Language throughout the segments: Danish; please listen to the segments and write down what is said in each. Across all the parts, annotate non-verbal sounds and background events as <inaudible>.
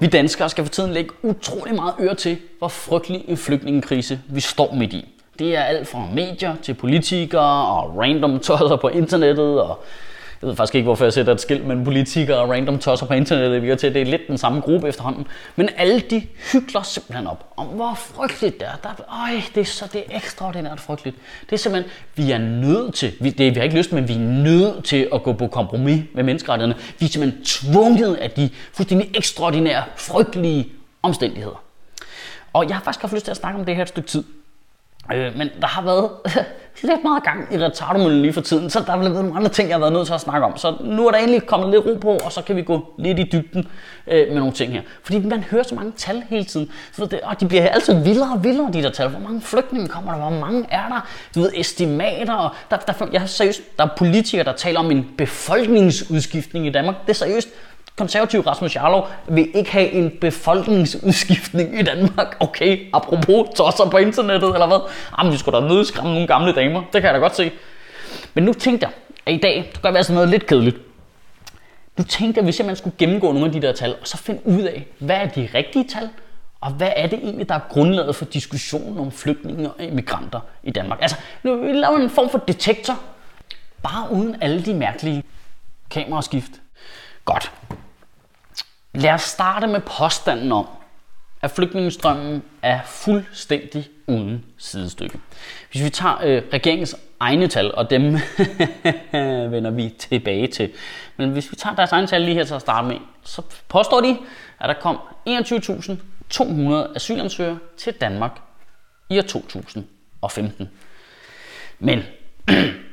Vi danskere skal for tiden lægge utrolig meget øre til, hvor frygtelig en flygtningekrise vi står midt i. Det er alt fra medier til politikere og random tosser på internettet og jeg ved faktisk ikke, hvorfor jeg sætter et skilt mellem politikere og random tosser på internettet. Vi til, det er lidt den samme gruppe efterhånden. Men alle de hygler simpelthen op om, hvor frygteligt det er. Der, øj, det er så det er ekstraordinært frygteligt. Det er simpelthen, vi er nødt til, vi, det, vi har ikke lyst, men vi er nødt til at gå på kompromis med menneskerettighederne. Vi er simpelthen tvunget af de fuldstændig ekstraordinære, frygtelige omstændigheder. Og jeg har faktisk haft lyst til at snakke om det her et stykke tid. Øh, men der har været <laughs> lidt meget gang i retardomøllen lige for tiden, så der er blevet nogle andre ting, jeg har været nødt til at snakke om. Så nu er der endelig kommet lidt ro på, og så kan vi gå lidt i dybden øh, med nogle ting her. Fordi man hører så mange tal hele tiden, så det, og de bliver altid vildere og vildere, de der tal. Hvor mange flygtninge kommer der? Hvor mange er der? Du ved, estimater. Og der, der, jeg seriøst, der er politikere, der taler om en befolkningsudskiftning i Danmark. Det er seriøst konservativ Rasmus Jarlov vil ikke have en befolkningsudskiftning i Danmark. Okay, apropos tosser på internettet eller hvad? Jamen, vi skulle da nødt skræmme nogle gamle damer. Det kan jeg da godt se. Men nu tænkte jeg, at i dag det gør vi altså noget lidt kedeligt. Nu tænkte jeg, at vi simpelthen skulle gennemgå nogle af de der tal, og så finde ud af, hvad er de rigtige tal, og hvad er det egentlig, der er grundlaget for diskussionen om flygtninge og immigranter i Danmark? Altså, nu vi laver en form for detektor, bare uden alle de mærkelige kameraskift. Godt. Lad os starte med påstanden om, at flygtningestrømmen er fuldstændig uden sidestykke. Hvis vi tager øh, regeringens egne tal, og dem <laughs> vender vi tilbage til. Men hvis vi tager deres egne tal lige her til at starte med, så påstår de, at der kom 21.200 asylansøgere til Danmark i år 2015. Men <clears throat>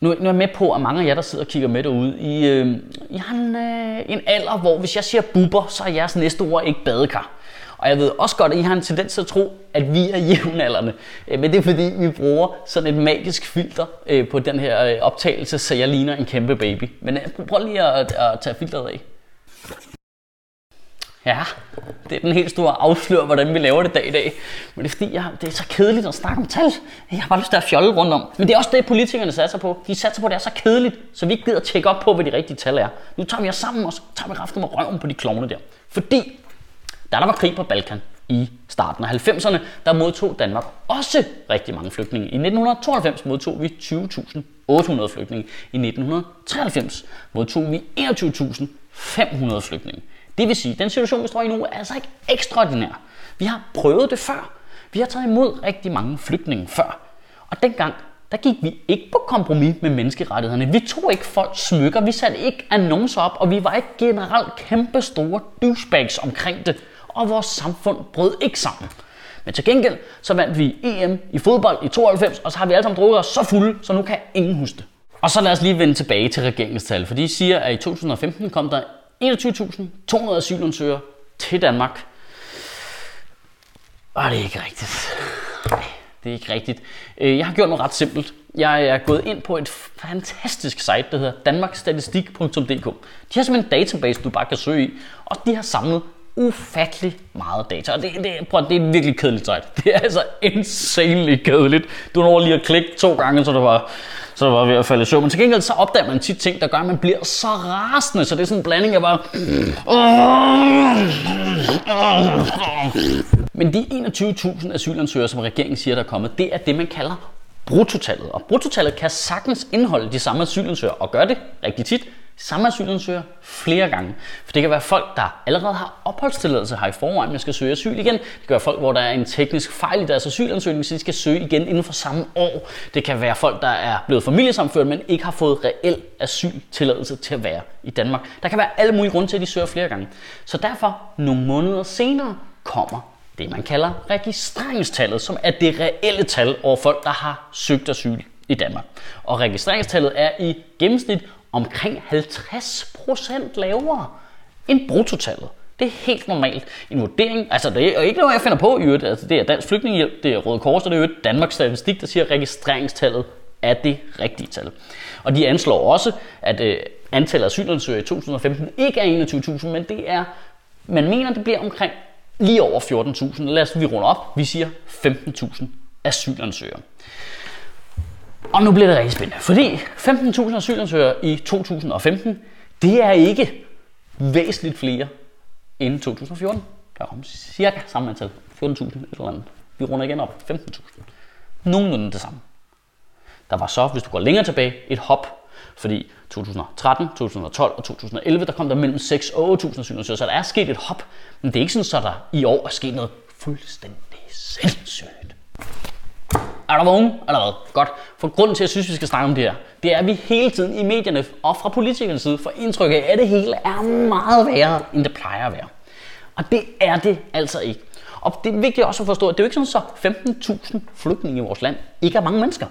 Nu, nu er jeg med på, at mange af jer, der sidder og kigger med derude, I, øh, I har en, øh, en alder, hvor hvis jeg siger buber, så er jeres næste ord ikke badekar. Og jeg ved også godt, at I har en tendens til at tro, at vi er jævnaldrende. Øh, men det er fordi, vi bruger sådan et magisk filter øh, på den her øh, optagelse, så jeg ligner en kæmpe baby. Men prøv lige at, at tage filteret af. Ja, det er den helt store afslør, hvordan vi laver det dag i dag. Men det er fordi, jeg, det er så kedeligt at snakke om tal. Jeg har bare lyst til at fjolle rundt om. Men det er også det, politikerne satser på. De satser på, at det er så kedeligt, så vi ikke gider at tjekke op på, hvad de rigtige tal er. Nu tager vi os sammen, og så tager vi raften med røven på de klovne der. Fordi, da der var krig på Balkan i starten af 90'erne, der modtog Danmark også rigtig mange flygtninge. I 1992 modtog vi 20.800 flygtninge. I 1993 modtog vi 500 flygtninge. Det vil sige, at den situation, vi står i nu, er altså ikke ekstraordinær. Vi har prøvet det før. Vi har taget imod rigtig mange flygtninge før. Og dengang, der gik vi ikke på kompromis med menneskerettighederne. Vi tog ikke folk smykker, vi satte ikke annoncer op, og vi var ikke generelt kæmpe store douchebags omkring det. Og vores samfund brød ikke sammen. Men til gengæld, så vandt vi EM i fodbold i 92, og så har vi alle sammen drukket os så fulde, så nu kan ingen huske det. Og så lad os lige vende tilbage til regeringens tal, for de siger, at i 2015 kom der 21.200 asylansøgere til Danmark. Og det er ikke rigtigt. Nej, det er ikke rigtigt. Øh, jeg har gjort noget ret simpelt. Jeg er gået ind på et fantastisk site, der hedder danmarksstatistik.dk. De har simpelthen en database, du bare kan søge i, og de har samlet ufattelig meget data. Og det, det, prøv, det er et virkelig kedeligt site. Det er altså insanely kedeligt. Du når lige at klikke to gange, så du var så var ved at falde i søvn. Men til gengæld så opdager man tit ting, der gør, at man bliver så rasende, så det er sådan en blanding af bare... Men de 21.000 asylansøgere, som regeringen siger, der er kommet, det er det, man kalder bruttotallet. Og bruttotallet kan sagtens indeholde de samme asylansøgere, og gør det rigtig tit, samme asylansøger flere gange. For det kan være folk, der allerede har opholdstilladelse her i forvejen, men skal søge asyl igen. Det kan være folk, hvor der er en teknisk fejl i deres asylansøgning, så de skal søge igen inden for samme år. Det kan være folk, der er blevet familiesamført, men ikke har fået reel asyltilladelse til at være i Danmark. Der kan være alle mulige grunde til, at de søger flere gange. Så derfor, nogle måneder senere, kommer det, man kalder registreringstallet, som er det reelle tal over folk, der har søgt asyl i Danmark. Og registreringstallet er i gennemsnit omkring 50% lavere end bruttotallet. Det er helt normalt. En vurdering, altså det er ikke noget, jeg finder på i øvrigt. Altså, det er Dansk Flygtningehjælp, det er Røde Kors, og det er øvrigt Danmarks Statistik, der siger, at registreringstallet er det rigtige tal. Og de anslår også, at øh, antallet af asylansøgere i 2015 ikke er 21.000, men det er, man mener, det bliver omkring lige over 14.000. Lad os vi runde op. Vi siger 15.000 asylansøgere. Og nu bliver det rigtig spændende, fordi 15.000 asylansøgere i 2015, det er ikke væsentligt flere end 2014. Der kom cirka samme antal. 14.000 eller andet. Vi runder igen op. 15.000. Nogenlunde det samme. Der var så, hvis du går længere tilbage, et hop. Fordi 2013, 2012 og 2011, der kom der mellem 6 og 8.000 asylansøgere. Så der er sket et hop. Men det er ikke sådan, at der i år er sket noget fuldstændig sindssygt. Er der vågen? Eller hvad? Godt. For grunden til, at jeg synes, vi skal snakke om det her, det er, at vi hele tiden i medierne og fra politikernes side får indtryk af, at det hele er meget værre, end det plejer at være. Og det er det altså ikke. Og det er vigtigt også at forstå, at det er jo ikke sådan, så 15.000 flygtninge i vores land ikke er mange mennesker.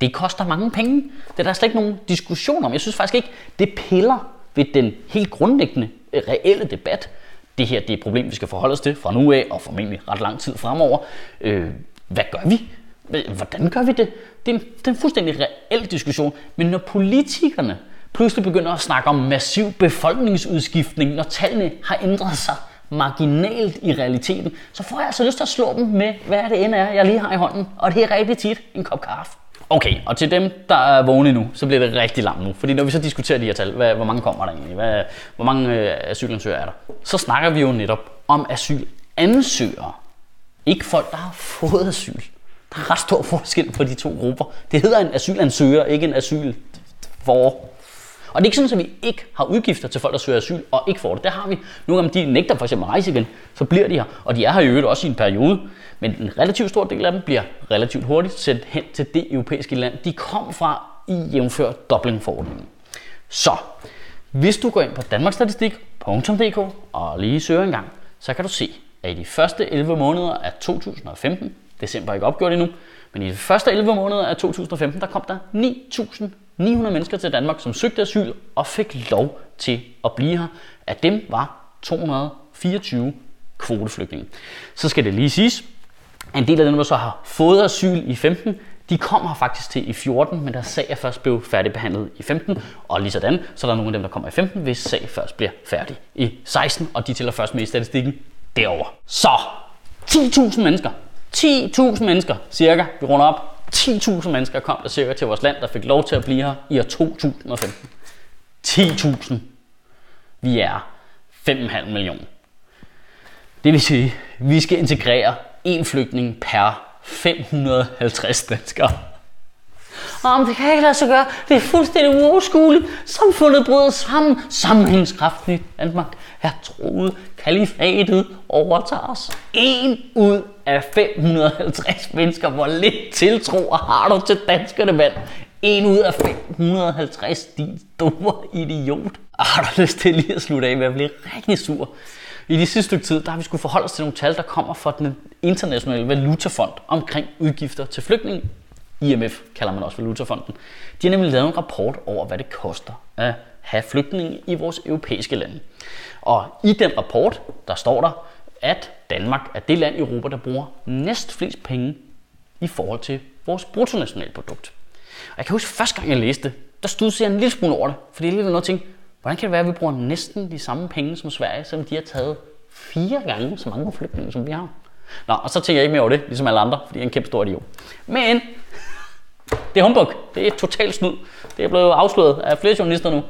Det koster mange penge. Det er der slet ikke nogen diskussion om. Jeg synes faktisk ikke, det piller ved den helt grundlæggende øh, reelle debat. Det her det er et problem, vi skal forholde os til fra nu af, og formentlig ret lang tid fremover. Øh, hvad gør vi? Hvordan gør vi det? Det er, en, det er en fuldstændig reel diskussion. Men når politikerne pludselig begynder at snakke om massiv befolkningsudskiftning, når tallene har ændret sig marginalt i realiteten, så får jeg altså lyst til at slå dem med, hvad det end er, jeg lige har i hånden. Og det er rigtig tit en kop kaffe. Okay, og til dem, der er vågne nu, så bliver det rigtig langt nu. Fordi når vi så diskuterer de her tal, hvad, hvor mange kommer der egentlig, hvad, hvor mange øh, asylansøgere er der, så snakker vi jo netop om asylansøgere. Ikke folk, der har fået asyl. Der er ret stor forskel på de to grupper. Det hedder en asylansøger, ikke en asyl for. Og det er ikke sådan, at vi ikke har udgifter til folk, der søger asyl og ikke får det. Det har vi. Nogle gange, dem de nægter for eksempel at rejse igen, så bliver de her. Og de er her i øvrigt også i en periode. Men en relativt stor del af dem bliver relativt hurtigt sendt hen til det europæiske land, de kom fra i jævnfør Dublin-forordningen. Så, hvis du går ind på danmarksstatistik.dk og lige søger en gang, så kan du se, at i de første 11 måneder af 2015, december ikke opgjort endnu, men i de første 11 måneder af 2015, der kom der 9.900 mennesker til Danmark, som søgte asyl og fik lov til at blive her. Af dem var 224 kvoteflygtninge. Så skal det lige siges, at en del af dem, der så har fået asyl i 15, de kommer faktisk til i 14, men deres sag er først blevet færdigbehandlet i 15. Og lige sådan, så er der nogle af dem, der kommer i 15, hvis sag først bliver færdig i 16, og de tæller først med i statistikken derover. Så 10.000 mennesker 10.000 mennesker cirka, vi runder op, 10.000 mennesker kom der cirka til vores land, der fik lov til at blive her i år 2015. 10.000. Vi er 5,5 millioner. Det vil sige, at vi skal integrere en flygtning per 550 danskere. Om det kan ikke lade sig gøre. Det er fuldstændig uoverskueligt. Samfundet bryder sammen. Sammenhængskraften i Danmark er troet. Kalifatet overtager os. En ud af 550 mennesker. Hvor lidt tiltro har du til danskerne, mand? En ud af 550, din store idiot. Ah, har du lyst til lige at slutte af med at blive rigtig sur? I de sidste stykke tid, der har vi skulle forholde os til nogle tal, der kommer fra den internationale valutafond omkring udgifter til flygtninge IMF kalder man også Valutafonden, de har nemlig lavet en rapport over, hvad det koster at have flygtninge i vores europæiske lande. Og i den rapport, der står der, at Danmark er det land i Europa, der bruger næst flest penge i forhold til vores bruttonationalprodukt. Og jeg kan huske, første gang jeg læste det, der stod jeg en lille smule over det, fordi jeg lige noget ting. hvordan kan det være, at vi bruger næsten de samme penge som Sverige, selvom de har taget fire gange så mange flygtninge, som vi har. Nå, og så tænker jeg ikke mere over det, ligesom alle andre, fordi jeg er en kæmpe stor idiot. Men det er humbug. Det er totalt snyd. Det er blevet afsløret af flere journalister nu.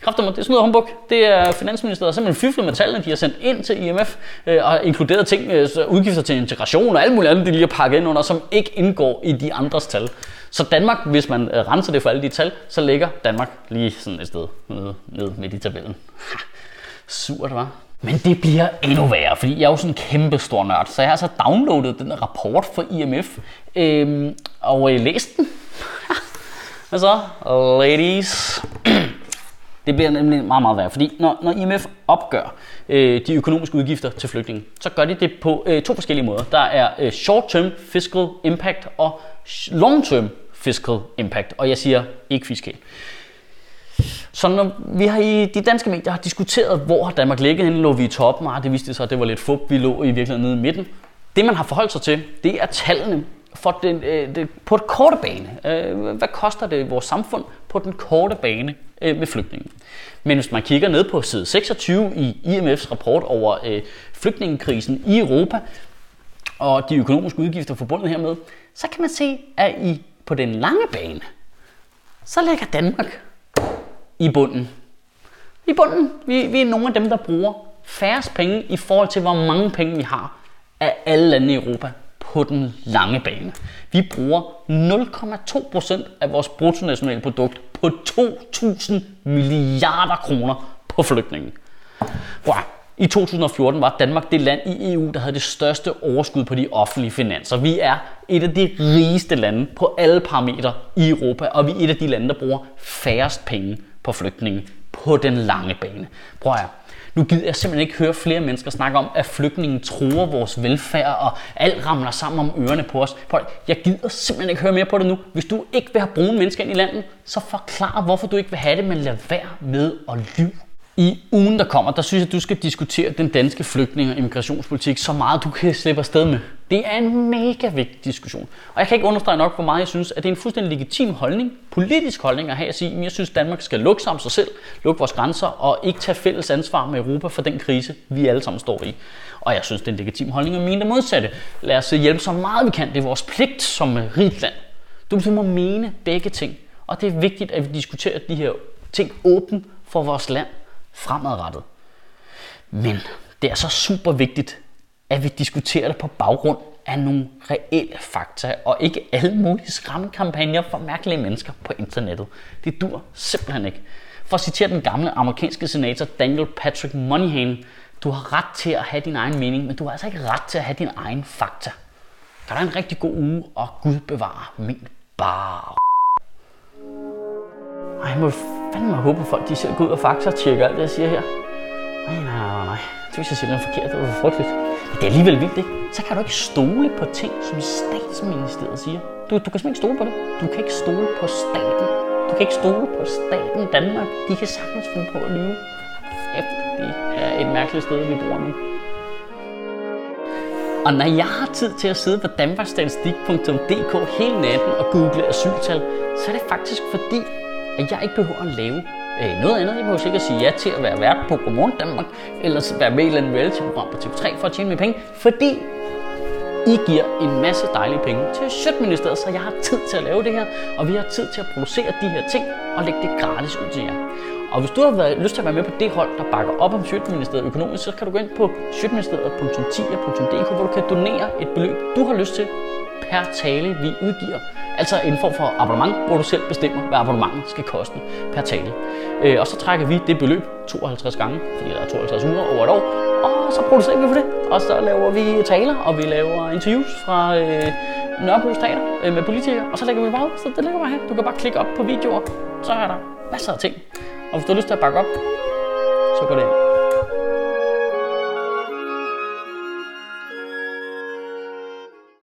Kræfter mig, det er sådan noget humbug. Det er Finansministeriet, der simpelthen fiflet med tallene, de har sendt ind til IMF, øh, og inkluderet ting, øh, udgifter til integration og alt muligt andet, de lige har pakket ind under, som ikke indgår i de andres tal. Så Danmark, hvis man øh, renser det for alle de tal, så ligger Danmark lige sådan et sted nede, nede midt i tabellen. <laughs> Surt, var. Men det bliver endnu værre, fordi jeg er jo sådan en kæmpe stor nørd, så jeg har altså downloadet den rapport fra IMF, øh, og øh, læst den. <laughs> Hvad så, ladies? <clears throat> Det bliver nemlig meget, meget værd, fordi når, når IMF opgør øh, de økonomiske udgifter til flygtninge, så gør de det på øh, to forskellige måder. Der er øh, short-term fiscal impact og long-term fiscal impact, og jeg siger ikke fiskal. Så når vi har i de danske medier har diskuteret, hvor har Danmark ligget henne, lå vi i toppen, og det viste sig, at det var lidt fup, vi lå i virkeligheden nede i midten. Det man har forholdt sig til, det er tallene for den, øh, det, på et korte bane. Øh, hvad koster det vores samfund på den korte bane øh, med flygtninge? Men hvis man kigger ned på side 26 i IMF's rapport over øh, flygtningekrisen i Europa og de økonomiske udgifter forbundet hermed, så kan man se, at i på den lange bane, så ligger Danmark i bunden. I bunden. Vi, vi er nogle af dem, der bruger færrest penge i forhold til, hvor mange penge vi har af alle lande i Europa på den lange bane. Vi bruger 0,2% af vores bruttonationale produkt på 2.000 milliarder kroner på flygtninge. Wow. I 2014 var Danmark det land i EU, der havde det største overskud på de offentlige finanser. Vi er et af de rigeste lande på alle parametre i Europa, og vi er et af de lande, der bruger færrest penge på flygtninge på den lange bane. Prøv at nu gider jeg simpelthen ikke høre flere mennesker snakke om, at flygtningen truer vores velfærd, og alt ramler sammen om ørerne på os. Jeg gider simpelthen ikke høre mere på det nu. Hvis du ikke vil have brune mennesker ind i landet, så forklar, hvorfor du ikke vil have det, men lad være med at lyve. I ugen, der kommer, der synes jeg, at du skal diskutere den danske flygtninge- og immigrationspolitik så meget, du kan slippe afsted med. Det er en mega vigtig diskussion. Og jeg kan ikke understrege nok, hvor meget jeg synes, at det er en fuldstændig legitim holdning, politisk holdning at have at sige, at jeg synes, at Danmark skal lukke sig om sig selv, lukke vores grænser og ikke tage fælles ansvar med Europa for den krise, vi alle sammen står i. Og jeg synes, det er en legitim holdning at mene det modsatte. Lad os hjælpe så meget vi kan. Det er vores pligt som øh, rigt land. Du må mene begge ting. Og det er vigtigt, at vi diskuterer de her ting åbent for vores land fremadrettet. Men det er så super vigtigt, at vi diskuterer det på baggrund af nogle reelle fakta, og ikke alle mulige skræmmekampagner for mærkelige mennesker på internettet. Det dur simpelthen ikke. For at citere den gamle amerikanske senator Daniel Patrick Moynihan, du har ret til at have din egen mening, men du har altså ikke ret til at have din egen fakta. Kan der en rigtig god uge, og Gud bevarer min bar. Ej, jeg må fandme håbe, at folk de selv går ud og fakta tjekker alt det, jeg siger her. Nej, nej, nej, nej. Det hvis jeg siger noget forkert, det var frygteligt. Men det er alligevel vildt, ikke? Så kan du ikke stole på ting, som statsministeriet siger. Du, du kan simpelthen ikke stole på det. Du kan ikke stole på staten. Du kan ikke stole på staten Danmark. De kan sagtens finde på at lyve. Det er et mærkeligt sted, vi bor nu. Og når jeg har tid til at sidde på danmarksstatistik.dk hele natten og google asyltal, så er det faktisk fordi, at jeg ikke behøver at lave øh, noget andet. I behøver sikkert sige ja til at være vært på Godmorgen Danmark, eller være med i et eller andet reality-program på TV3 for at tjene mine penge, fordi I giver en masse dejlige penge til Sjøtministeriet, så jeg har tid til at lave det her, og vi har tid til at producere de her ting og lægge det gratis ud til jer. Og hvis du har været, lyst til at være med på det hold, der bakker op om Sjøtministeriet økonomisk, så kan du gå ind på sjøtministeriet.10.dk, hvor du kan donere et beløb, du har lyst til per tale, vi udgiver. Altså en form for abonnement, hvor du selv bestemmer, hvad abonnementet skal koste per tale. Øh, og så trækker vi det beløb 52 gange, fordi der er 52 uger over et år, og så producerer vi for det. Og så laver vi taler, og vi laver interviews fra øh, Nørrebro Teater øh, med politikere, og så lægger vi bare ud. Så det ligger bare her. Du kan bare klikke op på videoer, så er der masser af ting. Og hvis du har lyst til at bakke op, så går det ind